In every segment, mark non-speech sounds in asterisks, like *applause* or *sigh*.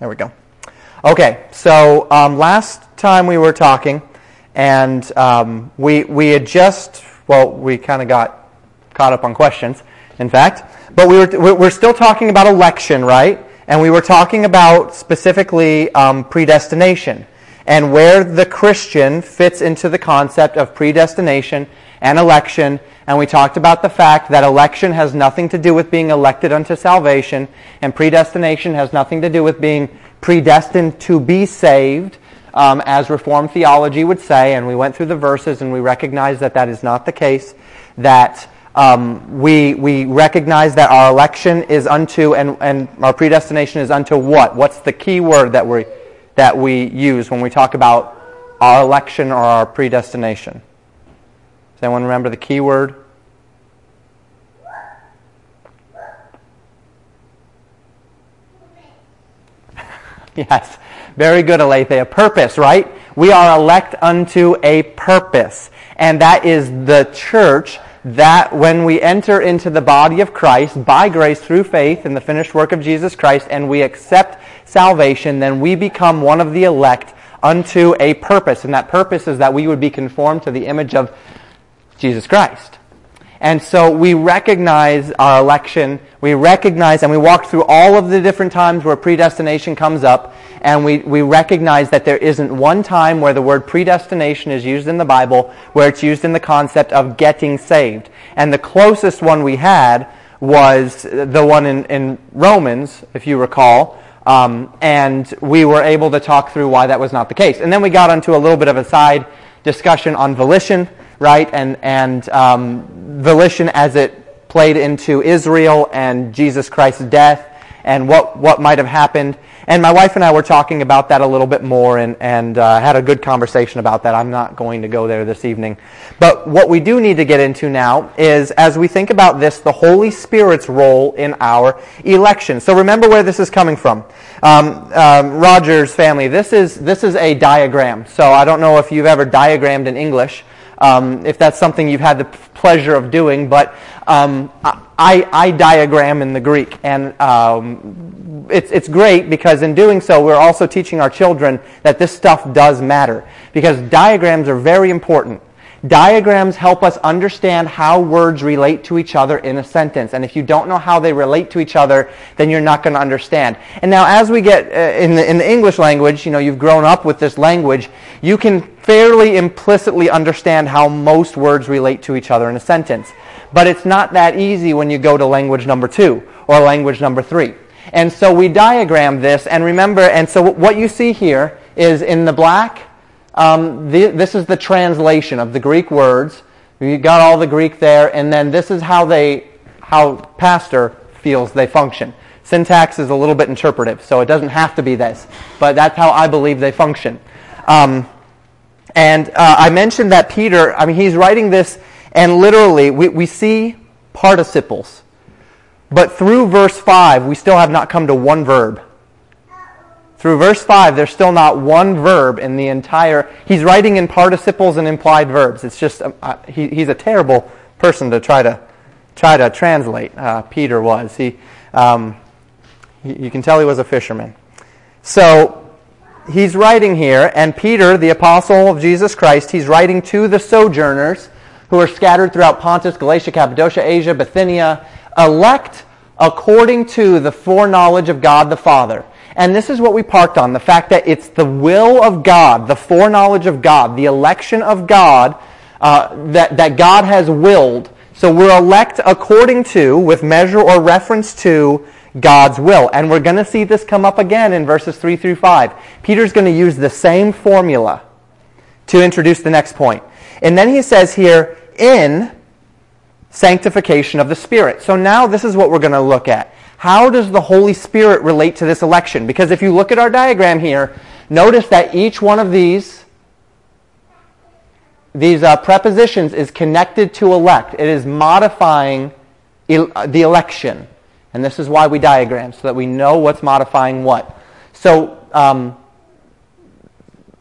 There we go. Okay, so um, last time we were talking, and um, we, we had just, well, we kind of got caught up on questions, in fact. But we were, we're still talking about election, right? And we were talking about specifically um, predestination and where the Christian fits into the concept of predestination and election. And we talked about the fact that election has nothing to do with being elected unto salvation, and predestination has nothing to do with being predestined to be saved, um, as Reformed theology would say, and we went through the verses and we recognized that that is not the case, that um, we, we recognize that our election is unto, and, and our predestination is unto what? What's the key word that, we that we use when we talk about our election or our predestination? Anyone remember the key word? *laughs* yes. Very good, Aletheia. Purpose, right? We are elect unto a purpose. And that is the church that when we enter into the body of Christ by grace through faith in the finished work of Jesus Christ and we accept salvation, then we become one of the elect unto a purpose. And that purpose is that we would be conformed to the image of Jesus Christ. And so we recognize our election. We recognize and we walk through all of the different times where predestination comes up. And we, we recognize that there isn't one time where the word predestination is used in the Bible where it's used in the concept of getting saved. And the closest one we had was the one in, in Romans, if you recall. Um, and we were able to talk through why that was not the case. And then we got onto a little bit of a side discussion on volition right? And, and um, volition as it played into Israel and Jesus Christ's death and what, what might have happened. And my wife and I were talking about that a little bit more and, and uh, had a good conversation about that. I'm not going to go there this evening. But what we do need to get into now is, as we think about this, the Holy Spirit's role in our election. So remember where this is coming from. Um, um, Roger's family, this is, this is a diagram. So I don't know if you've ever diagrammed in English um, if that's something you've had the pleasure of doing. But um, I, I, diagram in the Greek, and um, it's, it's great because in doing so, we're also teaching our children that this stuff does matter because diagrams are very important. Diagrams help us understand how words relate to each other in a sentence. And if you don't know how they relate to each other, then you're not going to understand. And now as we get uh, in, the, in the English language, you know, you've grown up with this language, you can fairly implicitly understand how most words relate to each other in a sentence. But it's not that easy when you go to language number two or language number three. And so we diagram this, and remember, and so what you see here is in the black, um, this is the translation of the Greek words. You got all the Greek there, and then this is how they, how pastor feels they function. Syntax is a little bit interpretive, so it doesn't have to be this, but that's how I believe they function. Um, and uh, I mentioned that Peter, I mean, he's writing this, and literally, we, we see participles. But through verse 5, we still have not come to one verb. Through verse 5, there's still not one verb in the entire. He's writing in participles and implied verbs. It's just, um, uh, he, he's a terrible person to try to, try to translate, uh, Peter was. He, um, you can tell he was a fisherman. So, he's writing here, and Peter, the apostle of Jesus Christ, he's writing to the sojourners who are scattered throughout Pontus, Galatia, Cappadocia, Asia, Bithynia, elect according to the foreknowledge of God the Father. And this is what we parked on the fact that it's the will of God, the foreknowledge of God, the election of God uh, that, that God has willed. So we're elect according to, with measure or reference to, God's will. And we're going to see this come up again in verses 3 through 5. Peter's going to use the same formula to introduce the next point. And then he says here, in sanctification of the Spirit. So now this is what we're going to look at. How does the Holy Spirit relate to this election? Because if you look at our diagram here, notice that each one of these these uh, prepositions is connected to elect. It is modifying el- the election. And this is why we diagram, so that we know what's modifying what. So, um,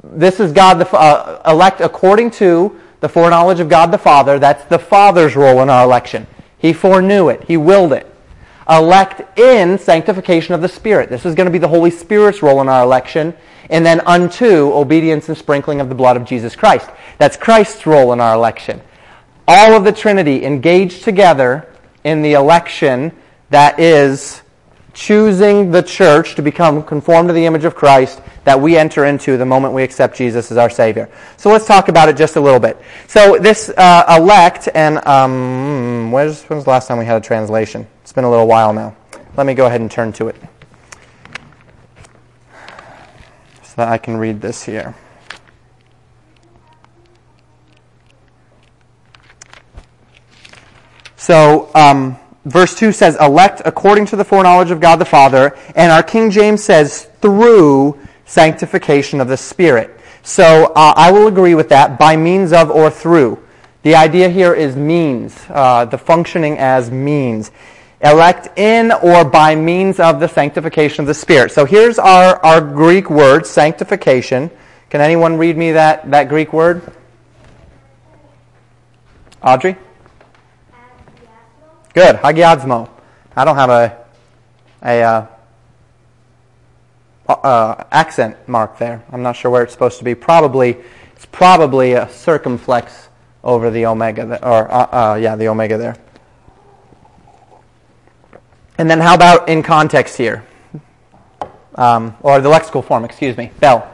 this is God the uh, elect according to the foreknowledge of God the Father. That's the Father's role in our election. He foreknew it. He willed it. Elect in sanctification of the Spirit. This is going to be the Holy Spirit's role in our election. And then unto obedience and sprinkling of the blood of Jesus Christ. That's Christ's role in our election. All of the Trinity engaged together in the election that is choosing the church to become conformed to the image of Christ that we enter into the moment we accept Jesus as our Savior. So let's talk about it just a little bit. So this uh, elect, and um, when's, when's the last time we had a translation? It's been a little while now. Let me go ahead and turn to it so that I can read this here. So, um, verse 2 says, elect according to the foreknowledge of God the Father, and our King James says, through sanctification of the Spirit. So uh, I will agree with that, by means of or through. The idea here is means, uh, the functioning as means. Elect in or by means of the sanctification of the Spirit. So here's our, our Greek word, sanctification. Can anyone read me that, that Greek word? Audrey? Good. Hagiasmo. I don't have a, a uh, uh, accent mark there. I'm not sure where it's supposed to be. Probably, it's probably a circumflex over the omega, there, or uh, uh, yeah, the omega there. And then how about in context here? Um, or the lexical form, excuse me. Bell.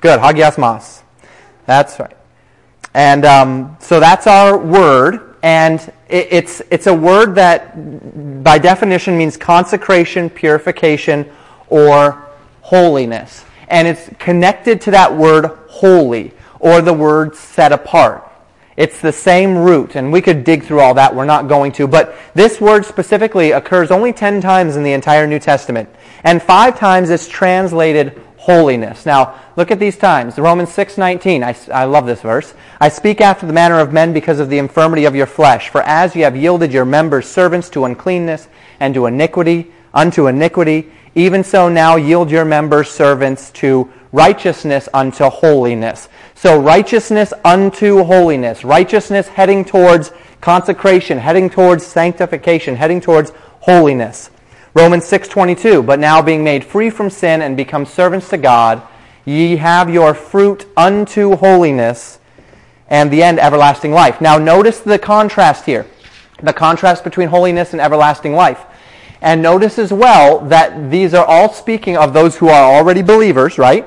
Good, hagiasmos. That's right. And um, so that's our word, and it, it's, it's a word that by definition means consecration, purification, or holiness. And it's connected to that word holy, or the word set apart. It's the same root, and we could dig through all that. We're not going to. But this word specifically occurs only 10 times in the entire New Testament. And five times it's translated holiness. Now, look at these times. Romans 6:19. I, I love this verse. I speak after the manner of men because of the infirmity of your flesh. For as you have yielded your members servants to uncleanness and to iniquity, unto iniquity, even so now yield your members servants to righteousness unto holiness. So righteousness unto holiness. Righteousness heading towards consecration, heading towards sanctification, heading towards holiness. Romans 6:22, but now being made free from sin and become servants to God, ye have your fruit unto holiness and the end everlasting life. Now notice the contrast here. The contrast between holiness and everlasting life. And notice as well that these are all speaking of those who are already believers, right?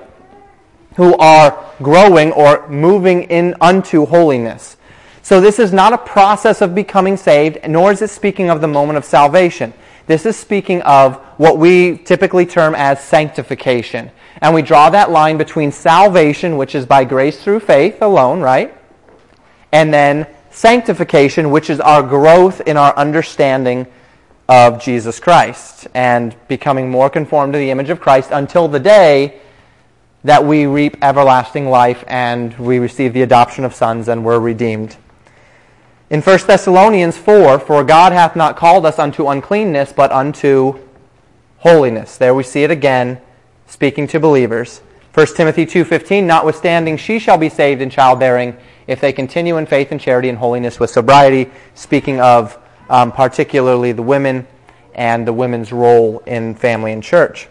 Who are growing or moving in unto holiness. So this is not a process of becoming saved, nor is it speaking of the moment of salvation. This is speaking of what we typically term as sanctification. And we draw that line between salvation, which is by grace through faith alone, right? And then sanctification, which is our growth in our understanding of Jesus Christ and becoming more conformed to the image of Christ until the day that we reap everlasting life and we receive the adoption of sons and we're redeemed. In 1 Thessalonians 4, for God hath not called us unto uncleanness, but unto holiness. There we see it again, speaking to believers. 1 Timothy 2.15, notwithstanding she shall be saved in childbearing if they continue in faith and charity and holiness with sobriety, speaking of um, particularly the women and the women's role in family and church.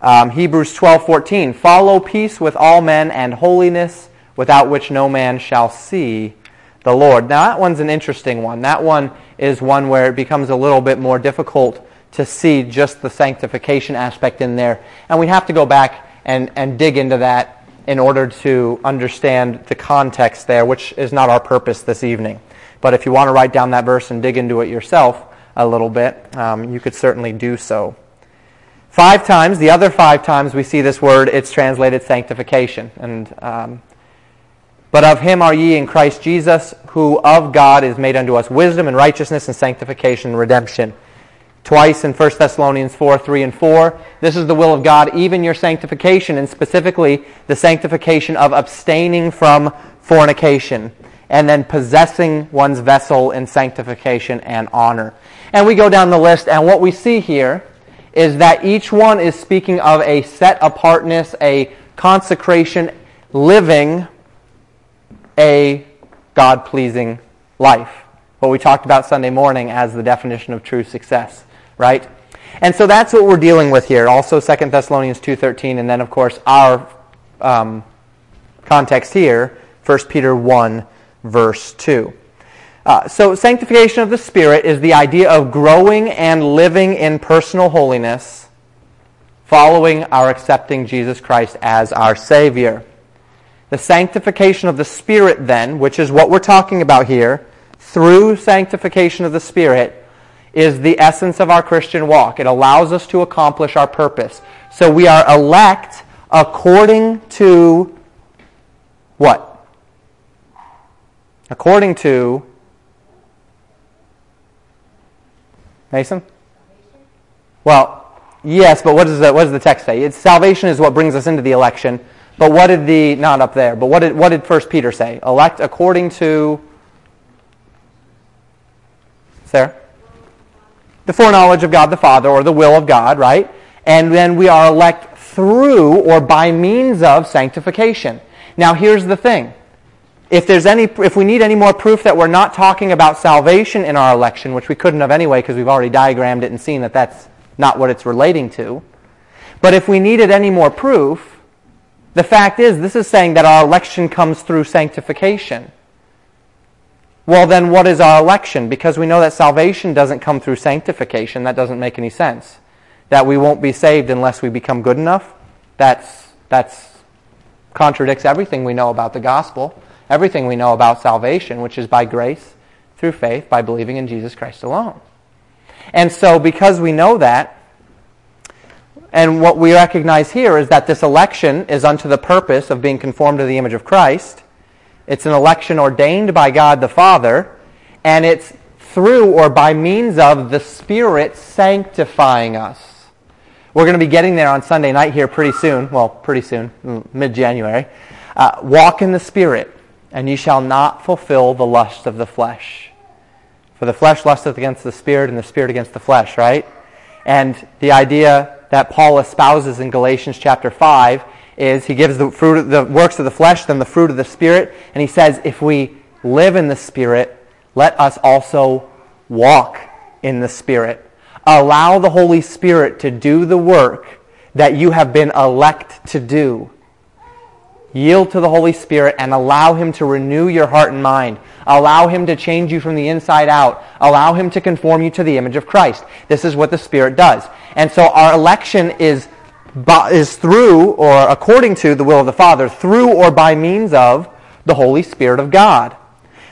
Um, Hebrews 12:14, follow peace with all men and holiness, without which no man shall see the Lord. Now, that one's an interesting one. That one is one where it becomes a little bit more difficult to see just the sanctification aspect in there. And we have to go back and, and dig into that in order to understand the context there, which is not our purpose this evening. But if you want to write down that verse and dig into it yourself a little bit, um, you could certainly do so. Five times, the other five times we see this word, it's translated sanctification. And um, but of him are ye in Christ Jesus, who of God is made unto us wisdom and righteousness and sanctification and redemption. Twice in 1 Thessalonians 4, 3 and 4. This is the will of God, even your sanctification, and specifically the sanctification of abstaining from fornication, and then possessing one's vessel in sanctification and honor. And we go down the list, and what we see here is that each one is speaking of a set apartness, a consecration, living a God pleasing life. what we talked about Sunday morning as the definition of true success, right? And so that's what we're dealing with here. Also 2 Thessalonians 2.13, and then, of course, our um, context here, 1 Peter 1, verse 2. Uh, so sanctification of the Spirit is the idea of growing and living in personal holiness, following our accepting Jesus Christ as our Savior. The sanctification of the Spirit, then, which is what we're talking about here, through sanctification of the Spirit, is the essence of our Christian walk. It allows us to accomplish our purpose. So we are elect according to what? According to Mason? Well, yes, but what does the, what does the text say? It's salvation is what brings us into the election. But what did the not up there? But what did what did First Peter say? Elect according to Sarah? The foreknowledge of God the Father, or the will of God, right? And then we are elect through or by means of sanctification. Now here's the thing. If there's any if we need any more proof that we're not talking about salvation in our election, which we couldn't have anyway because we've already diagrammed it and seen that that's not what it's relating to. But if we needed any more proof, the fact is this is saying that our election comes through sanctification. Well, then what is our election? Because we know that salvation doesn't come through sanctification. That doesn't make any sense. That we won't be saved unless we become good enough. That's, that's contradicts everything we know about the gospel, everything we know about salvation, which is by grace through faith, by believing in Jesus Christ alone. And so, because we know that, and what we recognize here is that this election is unto the purpose of being conformed to the image of Christ, it's an election ordained by God the Father, and it's through or by means of the Spirit sanctifying us. We're going to be getting there on Sunday night here pretty soon. Well, pretty soon, mid January. Uh, walk in the Spirit, and ye shall not fulfill the lust of the flesh. For the flesh lusteth against the Spirit, and the Spirit against the flesh, right? And the idea that Paul espouses in Galatians chapter 5 is he gives the fruit of the works of the flesh, then the fruit of the spirit, and he says, if we live in the spirit, let us also walk in the spirit. Allow the Holy Spirit to do the work that you have been elect to do. Yield to the Holy Spirit and allow Him to renew your heart and mind. Allow Him to change you from the inside out. Allow Him to conform you to the image of Christ. This is what the Spirit does. And so our election is is through or according to the will of the Father, through or by means of the Holy Spirit of God.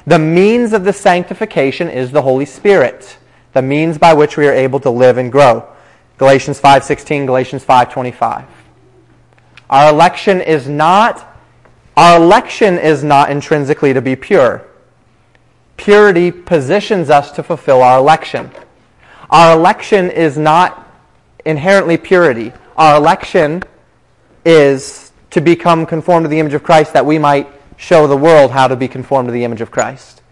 The means of the sanctification is the Holy Spirit, the means by which we are able to live and grow. Galatians 5:16, Galatians 5:25. Our election is not our election is not intrinsically to be pure. Purity positions us to fulfill our election. Our election is not inherently purity our election is to become conformed to the image of Christ that we might show the world how to be conformed to the image of Christ.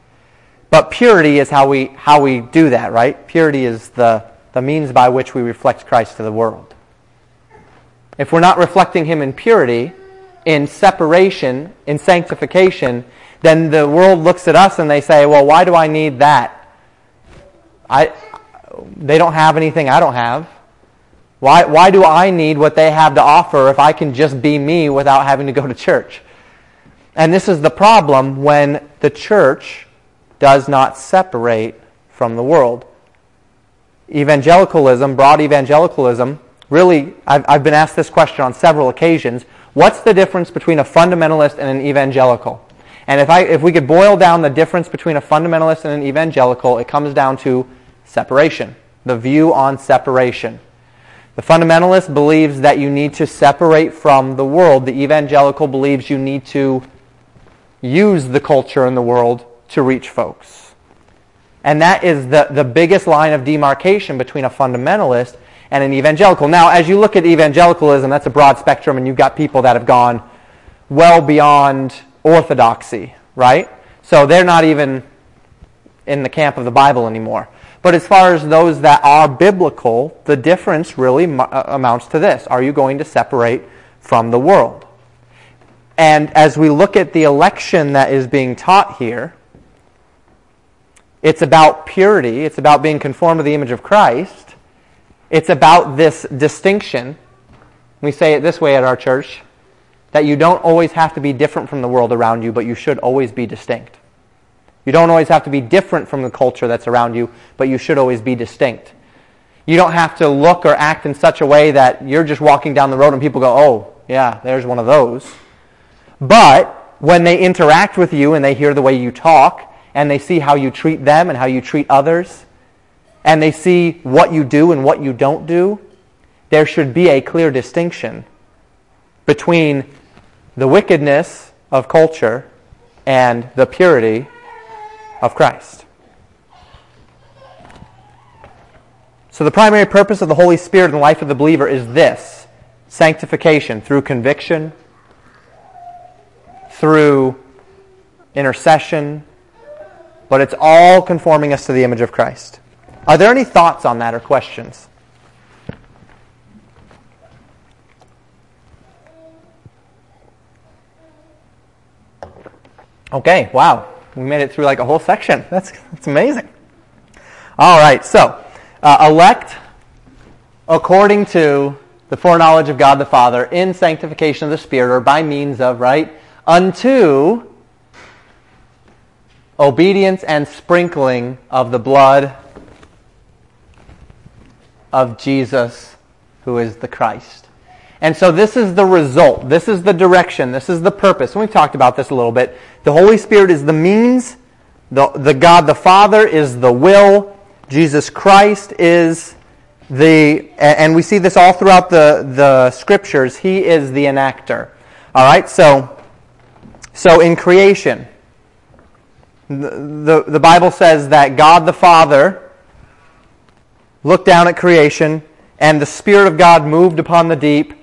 But purity is how we, how we do that, right? Purity is the, the means by which we reflect Christ to the world. If we're not reflecting Him in purity, in separation, in sanctification, then the world looks at us and they say, well, why do I need that? I, they don't have anything I don't have. Why, why do I need what they have to offer if I can just be me without having to go to church? And this is the problem when the church does not separate from the world. Evangelicalism, broad evangelicalism, really, I've, I've been asked this question on several occasions. What's the difference between a fundamentalist and an evangelical? And if, I, if we could boil down the difference between a fundamentalist and an evangelical, it comes down to separation, the view on separation. The fundamentalist believes that you need to separate from the world. The evangelical believes you need to use the culture in the world to reach folks. And that is the, the biggest line of demarcation between a fundamentalist and an evangelical. Now, as you look at evangelicalism, that's a broad spectrum, and you've got people that have gone well beyond orthodoxy, right? So they're not even in the camp of the Bible anymore. But as far as those that are biblical, the difference really uh, amounts to this. Are you going to separate from the world? And as we look at the election that is being taught here, It's about purity. It's about being conformed to the image of Christ. It's about this distinction. We say it this way at our church that you don't always have to be different from the world around you, but you should always be distinct. You don't always have to be different from the culture that's around you, but you should always be distinct. You don't have to look or act in such a way that you're just walking down the road and people go, oh, yeah, there's one of those. But when they interact with you and they hear the way you talk and they see how you treat them and how you treat others and they see what you do and what you don't do, there should be a clear distinction between the wickedness of culture and the purity of Christ. So, the primary purpose of the Holy Spirit in the life of the believer is this sanctification through conviction, through intercession, but it's all conforming us to the image of Christ. Are there any thoughts on that or questions? Okay, wow. We made it through like a whole section. That's, that's amazing. All right, so uh, elect according to the foreknowledge of God the Father in sanctification of the Spirit or by means of, right, unto obedience and sprinkling of the blood of Jesus, who is the Christ. And so this is the result. This is the direction. This is the purpose. And we've talked about this a little bit. The Holy Spirit is the means. The, the God the Father is the will. Jesus Christ is the, and we see this all throughout the, the scriptures, he is the enactor. All right, so, so in creation, the, the, the Bible says that God the Father looked down at creation, and the Spirit of God moved upon the deep,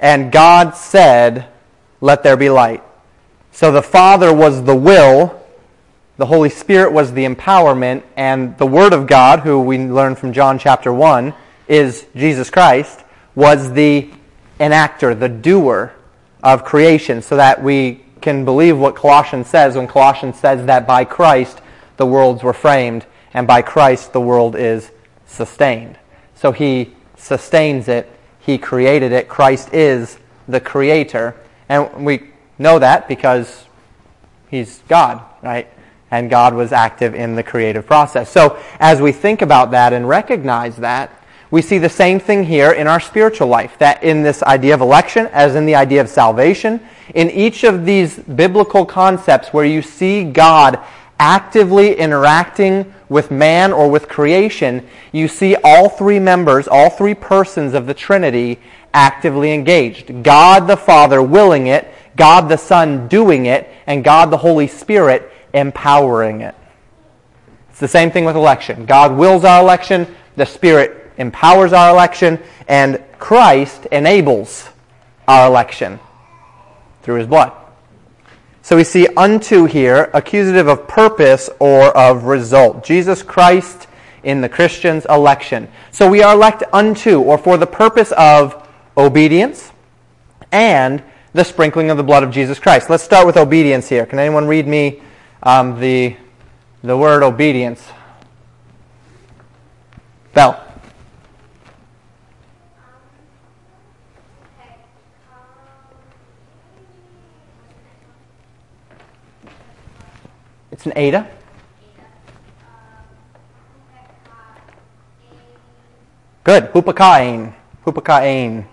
and God said, Let there be light. So the Father was the will, the Holy Spirit was the empowerment, and the Word of God, who we learn from John chapter 1, is Jesus Christ, was the enactor, the doer of creation, so that we can believe what Colossians says when Colossians says that by Christ the worlds were framed, and by Christ the world is sustained. So he sustains it he created it. Christ is the creator. And we know that because he's God, right? And God was active in the creative process. So as we think about that and recognize that, we see the same thing here in our spiritual life. That in this idea of election, as in the idea of salvation, in each of these biblical concepts where you see God actively interacting with man or with creation, you see all three members, all three persons of the Trinity actively engaged. God the Father willing it, God the Son doing it, and God the Holy Spirit empowering it. It's the same thing with election. God wills our election, the Spirit empowers our election, and Christ enables our election through his blood. So we see unto here, accusative of purpose or of result. Jesus Christ in the Christian's election. So we are elect unto or for the purpose of obedience and the sprinkling of the blood of Jesus Christ. Let's start with obedience here. Can anyone read me um, the, the word obedience? Bell. An. Good. Hupakain. Hupakain.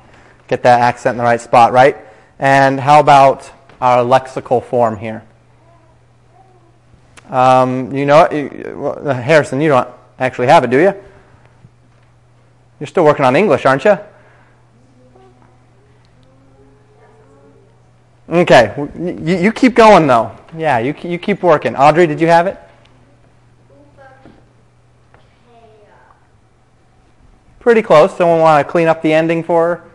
Get that accent in the right spot, right? And how about our lexical form here? Um, you know, Harrison, you don't actually have it, do you? You're still working on English, aren't you? Okay, you, you keep going though. Yeah, you, you keep working. Audrey, did you have it? Pretty close. Someone want to clean up the ending for her?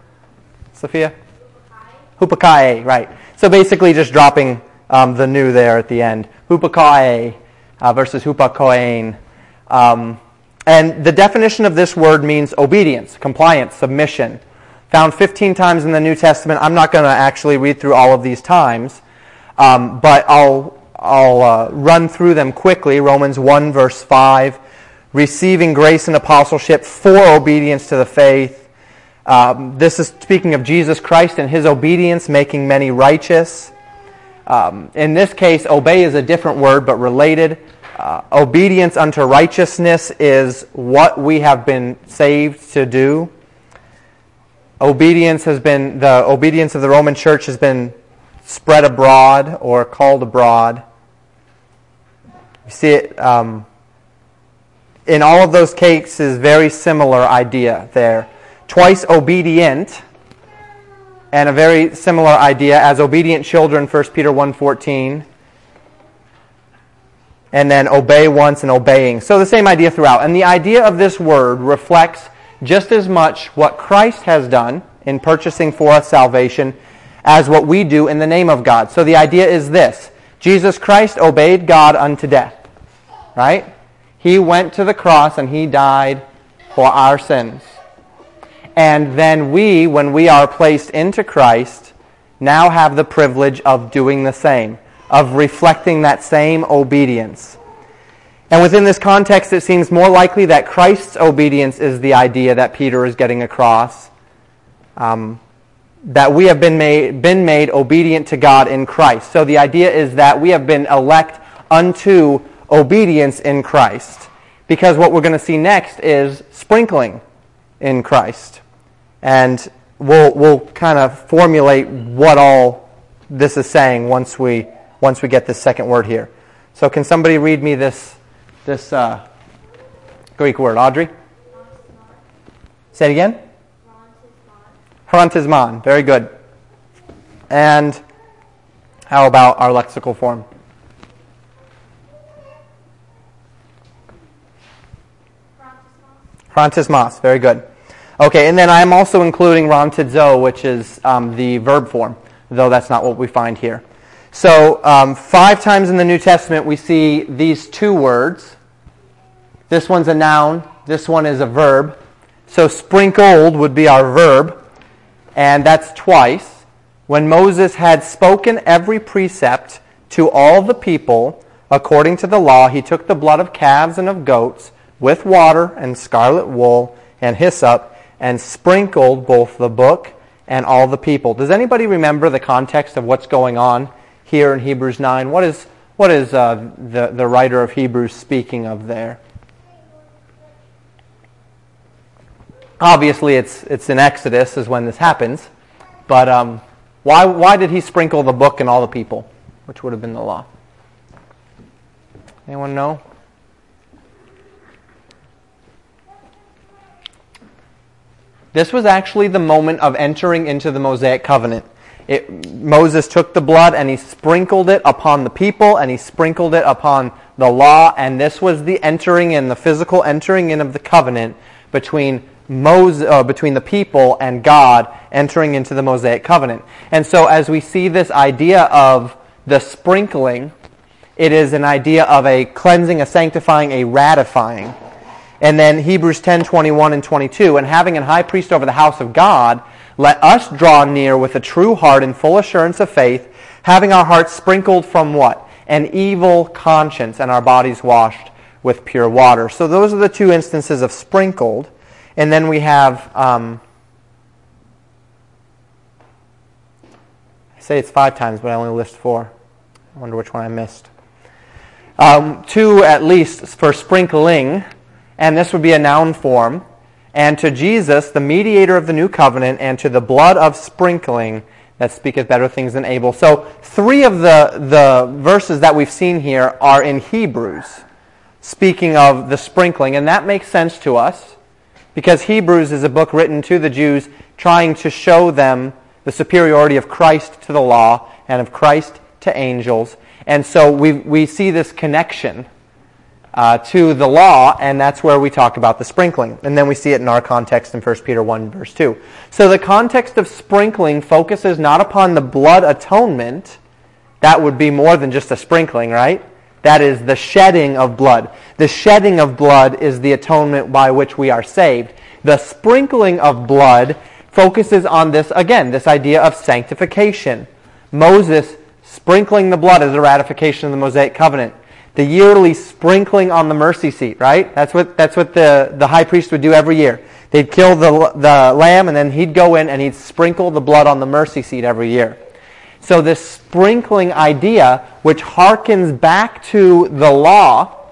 Sophia? Hupakai, right. So basically just dropping um, the new there at the end. Hupakai uh, versus hupakoin. Um, and the definition of this word means obedience, compliance, submission found 15 times in the New Testament. I'm not going to actually read through all of these times, um, but I'll I'll uh, run through them quickly. Romans 1, verse 5, receiving grace and apostleship for obedience to the faith. Um, this is speaking of Jesus Christ and his obedience, making many righteous. Um, in this case, obey is a different word, but related. Uh, obedience unto righteousness is what we have been saved to do. Obedience has been, the obedience of the Roman church has been spread abroad or called abroad. You see it um, in all of those cases, is very similar idea there. Twice obedient, and a very similar idea as obedient children, 1 Peter 1.14. And then obey once and obeying. So the same idea throughout. And the idea of this word reflects just as much what Christ has done in purchasing for us salvation as what we do in the name of God. So the idea is this Jesus Christ obeyed God unto death. Right? He went to the cross and he died for our sins. And then we, when we are placed into Christ, now have the privilege of doing the same, of reflecting that same obedience. And within this context, it seems more likely that Christ's obedience is the idea that Peter is getting across. Um, that we have been made, been made obedient to God in Christ. So the idea is that we have been elect unto obedience in Christ. Because what we're going to see next is sprinkling in Christ. And we'll, we'll kind of formulate what all this is saying once we, once we get this second word here. So can somebody read me this, this uh, Greek word? Audrey? Say it again. Harantisman. Very good. And how about our lexical form? Harantismas. Very good. Okay, and then I'm also including rantizo, which is um, the verb form, though that's not what we find here. So, um, five times in the New Testament we see these two words. This one's a noun, this one is a verb. So, sprinkled would be our verb and that's twice. When Moses had spoken every precept to all the people according to the law, he took the blood of calves and of goats with water and scarlet wool and hyssop and sprinkled both the book and all the people. Does anybody remember the context of what's going on here in Hebrews 9? What is, what is uh, the, the writer of Hebrews speaking of there? Obviously, it's, it's in Exodus is when this happens. But um, why, why did he sprinkle the book and all the people, which would have been the law? Anyone know? This was actually the moment of entering into the Mosaic covenant. It, Moses took the blood and he sprinkled it upon the people and he sprinkled it upon the law, and this was the entering in, the physical entering in of the covenant between Moses, uh, between the people and God entering into the Mosaic covenant. And so, as we see this idea of the sprinkling, it is an idea of a cleansing, a sanctifying, a ratifying. And then Hebrews 10 21 and 22. And having an high priest over the house of God, let us draw near with a true heart and full assurance of faith, having our hearts sprinkled from what? An evil conscience, and our bodies washed with pure water. So, those are the two instances of sprinkled. And then we have, um, I say it's five times, but I only list four. I wonder which one I missed. Um, two at least for sprinkling, and this would be a noun form. And to Jesus, the mediator of the new covenant, and to the blood of sprinkling that speaketh better things than Abel. So, three of the, the verses that we've seen here are in Hebrews, speaking of the sprinkling, and that makes sense to us because Hebrews is a book written to the Jews trying to show them the superiority of Christ to the law and of Christ to angels. And so we, we see this connection uh, to the law, and that's where we talk about the sprinkling. And then we see it in our context in 1 Peter 1, verse 2. So the context of sprinkling focuses not upon the blood atonement. That would be more than just a sprinkling, right? That is the shedding of blood. The shedding of blood is the atonement by which we are saved. The sprinkling of blood focuses on this, again, this idea of sanctification. Moses Sprinkling the blood is a ratification of the Mosaic covenant. The yearly sprinkling on the mercy seat, right? That's what, that's what the, the high priest would do every year. They'd kill the, the lamb and then he'd go in and he'd sprinkle the blood on the mercy seat every year. So this sprinkling idea, which harkens back to the law,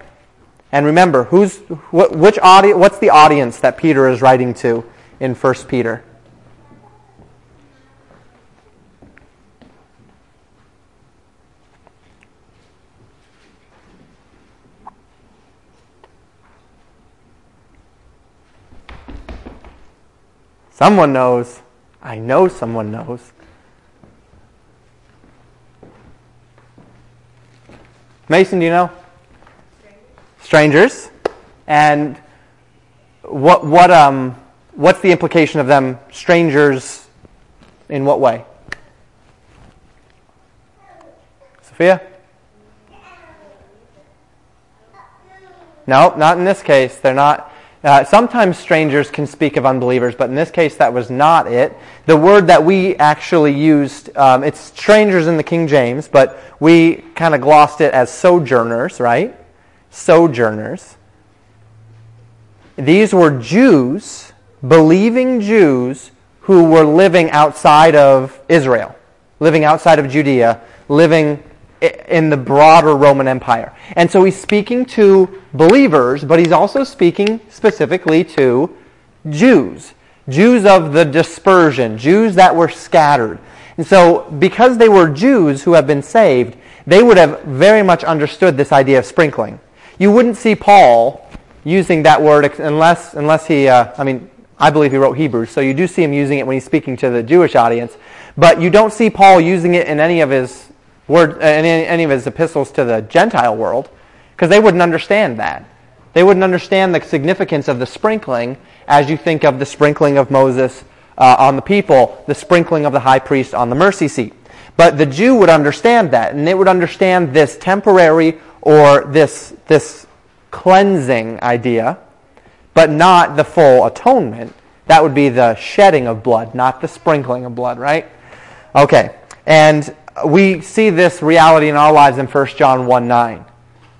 and remember, who's, which audience, what's the audience that Peter is writing to in 1 Peter? Someone knows. I know someone knows. Mason, do you know? Strangers. Strangers. And what, what, um, what's the implication of them strangers in what way? Sophia? No, not in this case. They're not. Uh, sometimes strangers can speak of unbelievers, but in this case, that was not it. The word that we actually used, um, it's strangers in the King James, but we kind of glossed it as sojourners, right? Sojourners. These were Jews, believing Jews, who were living outside of Israel, living outside of Judea, living in the broader Roman Empire. And so he's speaking to believers, but he's also speaking specifically to Jews. Jews of the dispersion, Jews that were scattered. And so, because they were Jews who have been saved, they would have very much understood this idea of sprinkling. You wouldn't see Paul using that word unless, unless he, uh, I mean, I believe he wrote Hebrews, so you do see him using it when he's speaking to the Jewish audience. But you don't see Paul using it in any of his word, uh, any, of his epistles to the Gentile world, because they wouldn't understand that. They wouldn't understand the significance of the sprinkling as you think of the sprinkling of Moses uh, on the people, the sprinkling of the high priest on the mercy seat. But the Jew would understand that, and they would understand this temporary or this, this cleansing idea, but not the full atonement. That would be the shedding of blood, not the sprinkling of blood, right? Okay. And we see this reality in our lives in 1 John 1 9,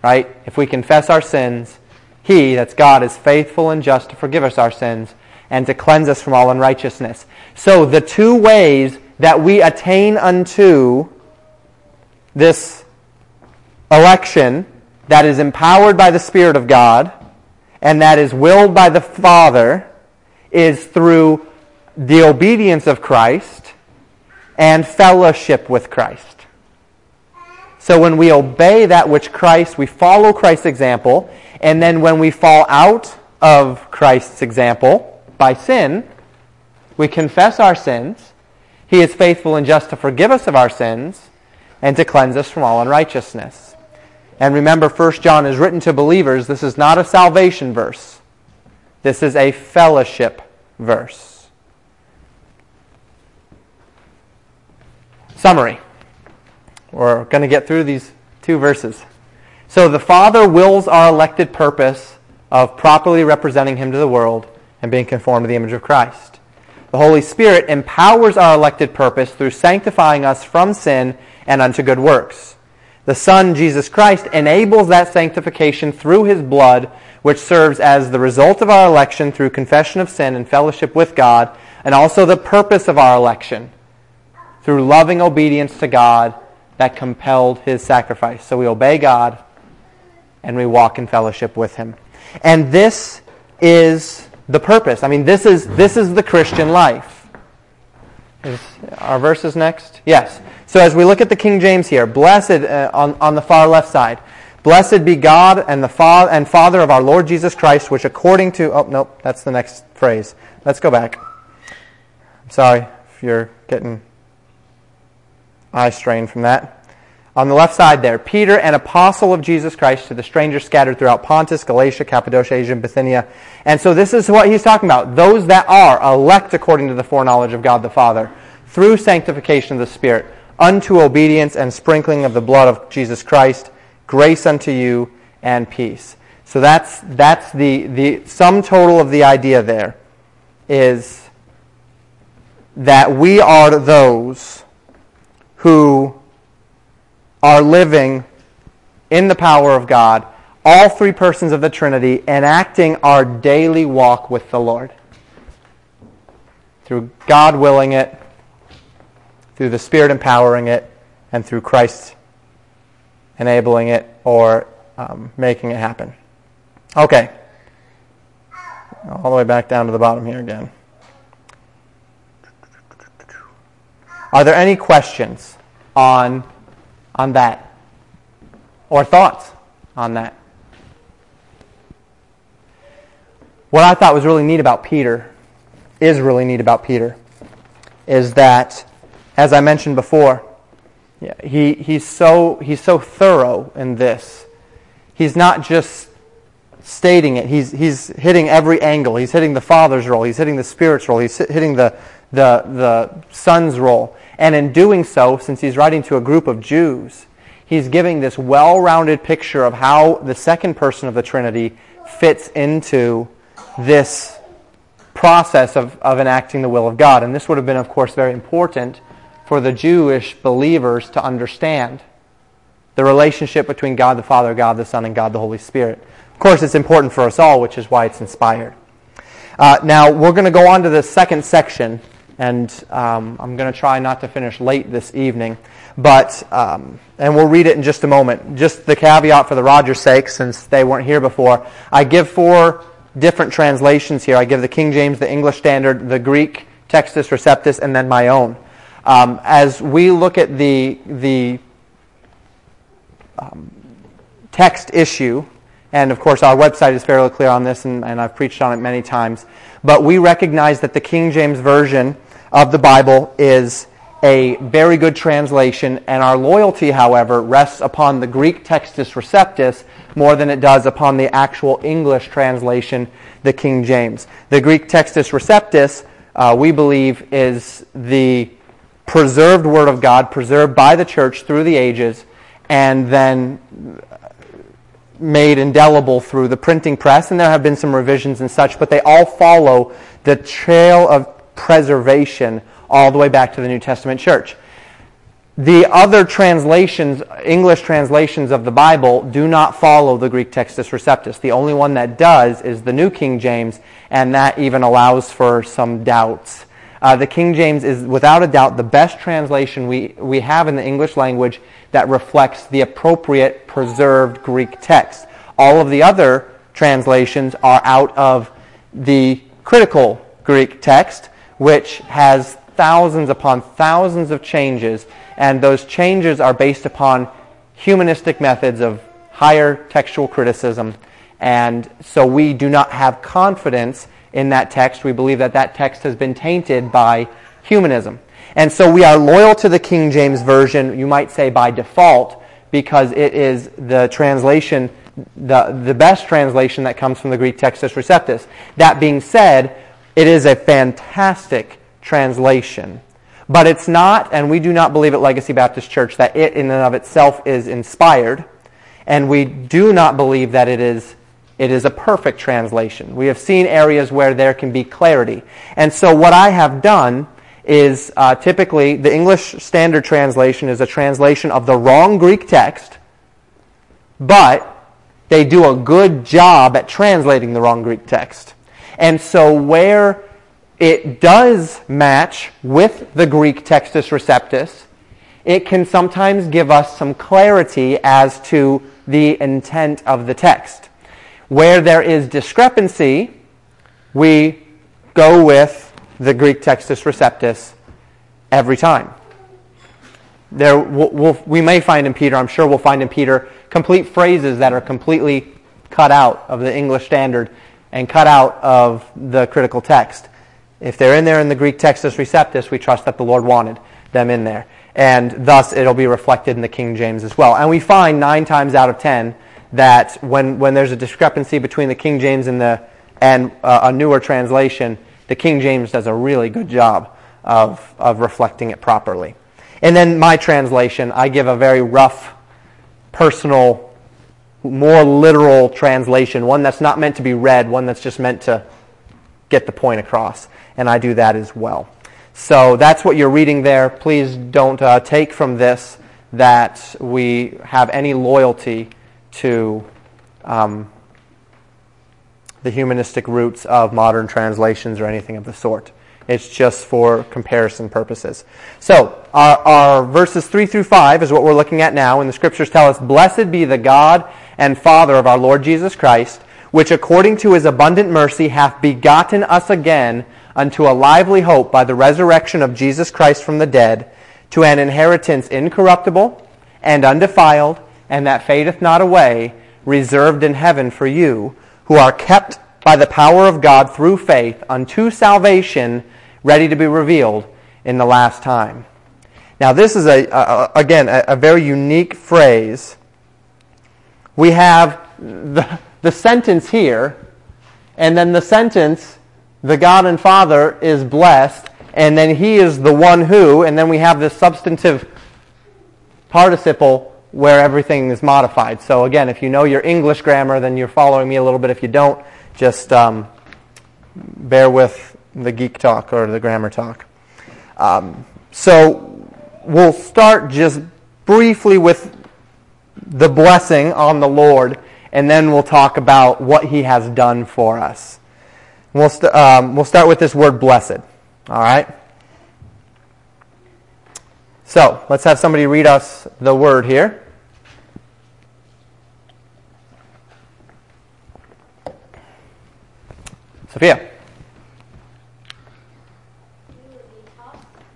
right? If we confess our sins, He, that's God, is faithful and just to forgive us our sins and to cleanse us from all unrighteousness. So the two ways that we attain unto this election that is empowered by the Spirit of God and that is willed by the Father is through the obedience of Christ and fellowship with Christ. So when we obey that which Christ, we follow Christ's example, and then when we fall out of Christ's example by sin, we confess our sins. He is faithful and just to forgive us of our sins and to cleanse us from all unrighteousness. And remember, 1 John is written to believers. This is not a salvation verse. This is a fellowship verse. Summary. We're going to get through these two verses. So the Father wills our elected purpose of properly representing Him to the world and being conformed to the image of Christ. The Holy Spirit empowers our elected purpose through sanctifying us from sin and unto good works. The Son, Jesus Christ, enables that sanctification through His blood, which serves as the result of our election through confession of sin and fellowship with God, and also the purpose of our election through loving obedience to God that compelled his sacrifice. So we obey God and we walk in fellowship with him. And this is the purpose. I mean, this is, this is the Christian life. Is our verses next? Yes. So as we look at the King James here, blessed uh, on, on the far left side, blessed be God and the Father and Father of our Lord Jesus Christ, which according to oh nope, that's the next phrase. Let's go back. I'm sorry if you're getting eye strain from that. On the left side there, Peter, an apostle of Jesus Christ to the strangers scattered throughout Pontus, Galatia, Cappadocia, Asia, and Bithynia. And so this is what he's talking about. Those that are elect according to the foreknowledge of God the Father, through sanctification of the Spirit, unto obedience and sprinkling of the blood of Jesus Christ, grace unto you and peace. So that's, that's the, the sum total of the idea there is that we are those are living in the power of God, all three persons of the Trinity, enacting our daily walk with the Lord. Through God willing it, through the Spirit empowering it, and through Christ enabling it or um, making it happen. Okay. All the way back down to the bottom here again. Are there any questions on, on that? Or thoughts on that? What I thought was really neat about Peter, is really neat about Peter, is that, as I mentioned before, he, he's, so, he's so thorough in this. He's not just stating it, he's, he's hitting every angle. He's hitting the Father's role, he's hitting the Spirit's role, he's hitting the, the, the Son's role. And in doing so, since he's writing to a group of Jews, he's giving this well rounded picture of how the second person of the Trinity fits into this process of, of enacting the will of God. And this would have been, of course, very important for the Jewish believers to understand the relationship between God the Father, God the Son, and God the Holy Spirit. Of course, it's important for us all, which is why it's inspired. Uh, now, we're going to go on to the second section, and um, I'm going to try not to finish late this evening. But, um, and we'll read it in just a moment. Just the caveat for the Rogers' sake, since they weren't here before. I give four different translations here. I give the King James, the English Standard, the Greek Textus Receptus, and then my own. Um, as we look at the, the um, text issue, and of course our website is fairly clear on this, and, and I've preached on it many times, but we recognize that the King James Version of the Bible is a very good translation, and our loyalty, however, rests upon the Greek Textus Receptus more than it does upon the actual English translation, the King James. The Greek Textus Receptus, uh, we believe, is the preserved Word of God, preserved by the church through the ages, and then made indelible through the printing press. And there have been some revisions and such, but they all follow the trail of preservation all the way back to the New Testament church. The other translations, English translations of the Bible, do not follow the Greek Textus Receptus. The only one that does is the New King James, and that even allows for some doubts. Uh, the King James is without a doubt the best translation we, we have in the English language that reflects the appropriate preserved Greek text. All of the other translations are out of the critical Greek text, which has thousands upon thousands of changes, and those changes are based upon humanistic methods of higher textual criticism. And so we do not have confidence in that text. We believe that that text has been tainted by humanism. And so we are loyal to the King James Version, you might say by default, because it is the translation, the, the best translation that comes from the Greek Textus Receptus. That being said, it is a fantastic translation. But it's not, and we do not believe at Legacy Baptist Church that it in and of itself is inspired. And we do not believe that it is it is a perfect translation. We have seen areas where there can be clarity. And so what I have done is uh, typically the English Standard Translation is a translation of the wrong Greek text, but they do a good job at translating the wrong Greek text. And so where it does match with the Greek Textus Receptus, it can sometimes give us some clarity as to the intent of the text. Where there is discrepancy, we go with the Greek Textus Receptus every time. There, we'll, we'll, we may find in Peter, I'm sure we'll find in Peter, complete phrases that are completely cut out of the English Standard and cut out of the critical text. If they're in there in the Greek Textus Receptus, we trust that the Lord wanted them in there. And thus it'll be reflected in the King James as well. And we find nine times out of ten that when, when there's a discrepancy between the King James and, the, and uh, a newer translation, the King James does a really good job of, of reflecting it properly. And then my translation, I give a very rough, personal, more literal translation, one that's not meant to be read, one that's just meant to get the point across. And I do that as well. So that's what you're reading there. Please don't uh, take from this that we have any loyalty to um, the humanistic roots of modern translations or anything of the sort. It's just for comparison purposes. So, our, our, verses 3 through 5 is what we're looking at now, and the scriptures tell us, Blessed be the God and Father of our Lord Jesus Christ, which according to his abundant mercy hath begotten us again unto a lively hope by the resurrection of Jesus Christ from the dead, to an inheritance incorruptible and undefiled, and that fadeth not away, reserved in heaven for you, who are kept by the power of God through faith unto salvation, ready to be revealed in the last time. Now, this is, a, a again, a, a, very unique phrase. We have the, the sentence here, and then the sentence, the God and Father is blessed, and then He is the one who, and then we have this substantive participle where everything is modified. So again, if you know your English grammar, then you're following me a little bit. If you don't, just um, bear with the geek talk or the grammar talk. Um, so we'll start just briefly with the blessing on the Lord, and then we'll talk about what He has done for us. We'll, st- um, we'll start with this word blessed. All right? So let's have somebody read us the word here. Sophia.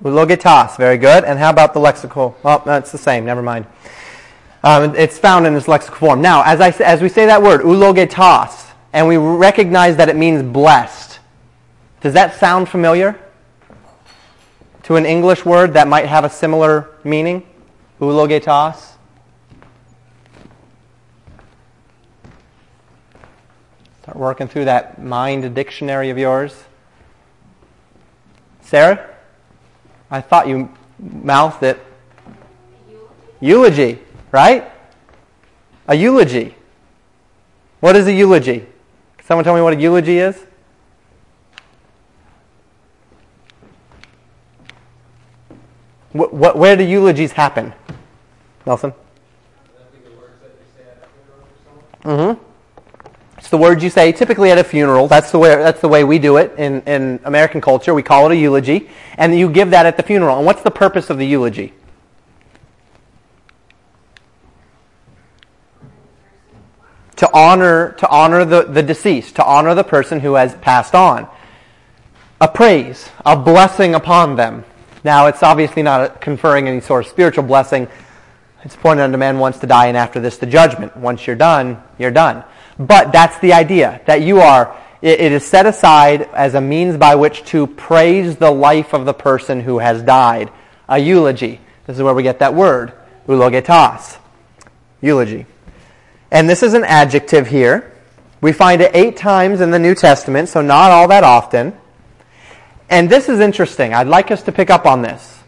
Eulogetas, very good. And how about the lexical? Well, that's the same. Never mind. Um, it's found in this lexical form. Now, as, I, as we say that word, eulogetas, and we recognize that it means blessed, does that sound familiar to an English word that might have a similar meaning? Eulogetas? Start working through that mind dictionary of yours. Sarah? I thought you mouthed it. Eulogy, right? A eulogy. What is a eulogy? Can someone tell me what a eulogy is? Where do eulogies happen? Nelson? Mm-hmm. It's the words you say typically at a funeral. That's the way, that's the way we do it in, in American culture. We call it a eulogy. And you give that at the funeral. And what's the purpose of the eulogy? To honor, to honor the, the deceased, to honor the person who has passed on. A praise, a blessing upon them. Now, it's obviously not conferring any sort of spiritual blessing. It's pointed unto man once to die, and after this, the judgment. Once you're done, you're done. But that's the idea, that you are, it, it is set aside as a means by which to praise the life of the person who has died. A eulogy. This is where we get that word, eulogetas. Eulogy. And this is an adjective here. We find it eight times in the New Testament, so not all that often. And this is interesting. I'd like us to pick up on this.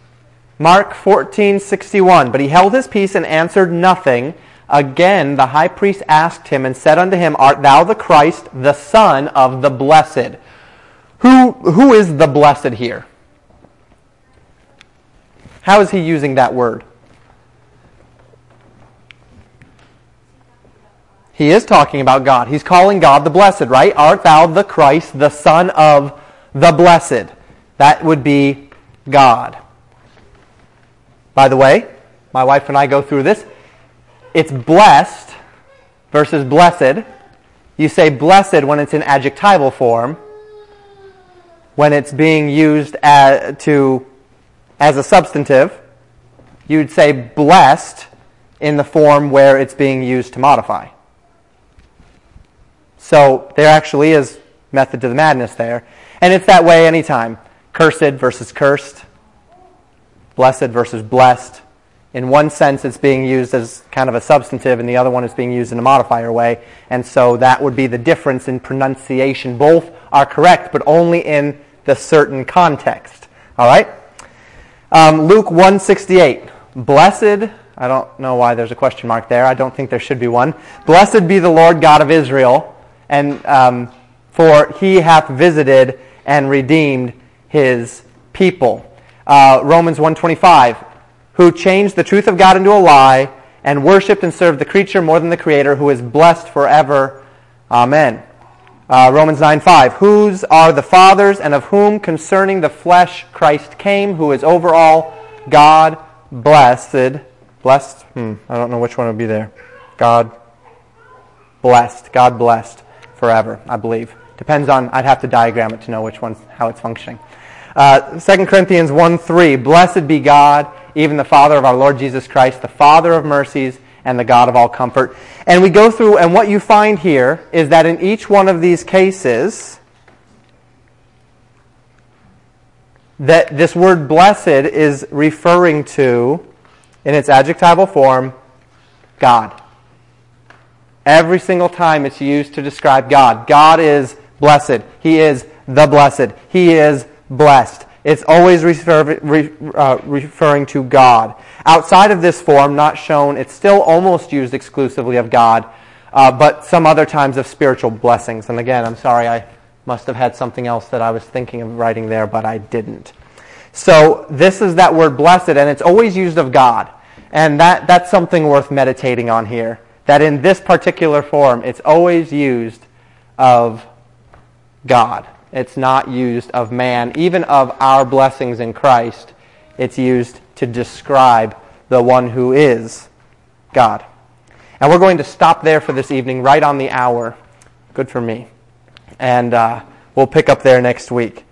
Mark 14:61. But he held his peace and answered nothing. Again, the high priest asked him and said unto him, Art thou the Christ, the Son of the Blessed? Who, who is the blessed here? How is he using that word? He is talking about God. He's calling God the blessed, right? Art thou the Christ, the Son of the Blessed? That would be God. By the way, my wife and I go through this it's blessed versus blessed. You say blessed when it's in adjectival form. When it's being used as, to, as a substantive, you'd say blessed in the form where it's being used to modify. So there actually is method to the madness there. And it's that way anytime. Cursed versus cursed. Blessed versus blessed. In one sense it's being used as kind of a substantive and the other one is being used in a modifier way. And so that would be the difference in pronunciation. Both are correct but only in the certain context. All right? Um, luke 168 blessed i don't know why there's a question mark there. I don't think there should be one. Blessed be the lord god of israel and um, for he hath visited and redeemed his people uh, romans 1:25, who changed the truth of God into a lie and worshipped and served the creature more than the Creator, who is blessed forever. Amen. Uh, Romans 9:5, Whose are the fathers, and of whom concerning the flesh Christ came, who is over all God blessed. Blessed? Hmm, I don't know which one would be there. God blessed. God blessed forever, I believe. Depends on, I'd have to diagram it to know which one's, how it's functioning. Uh, 2 Corinthians 1 3. Blessed be God, even the Father of our Lord Jesus Christ, the Father of mercies and the God of all comfort. And we go through, and what you find here is that in each one of these cases, that this word blessed is referring to, in its adjectival form, God. Every single time it's used to describe God. God is blessed. He is the blessed. He is blessed. It's always refer, re, uh, referring to God. Outside of this form, not shown, it's still almost used exclusively of God, uh, but some other times of spiritual blessings. And again, I'm sorry, I must have had something else that I was thinking of writing there, but I didn't. So this is that word blessed, and it's always used of God. And that, that's something worth meditating on here. That in this particular form, it's always used of God. It's not used of man, even of our blessings in Christ. It's used to describe the one who is God. And we're going to stop there for this evening, right on the hour. Good for me. And uh, we'll pick up there next week.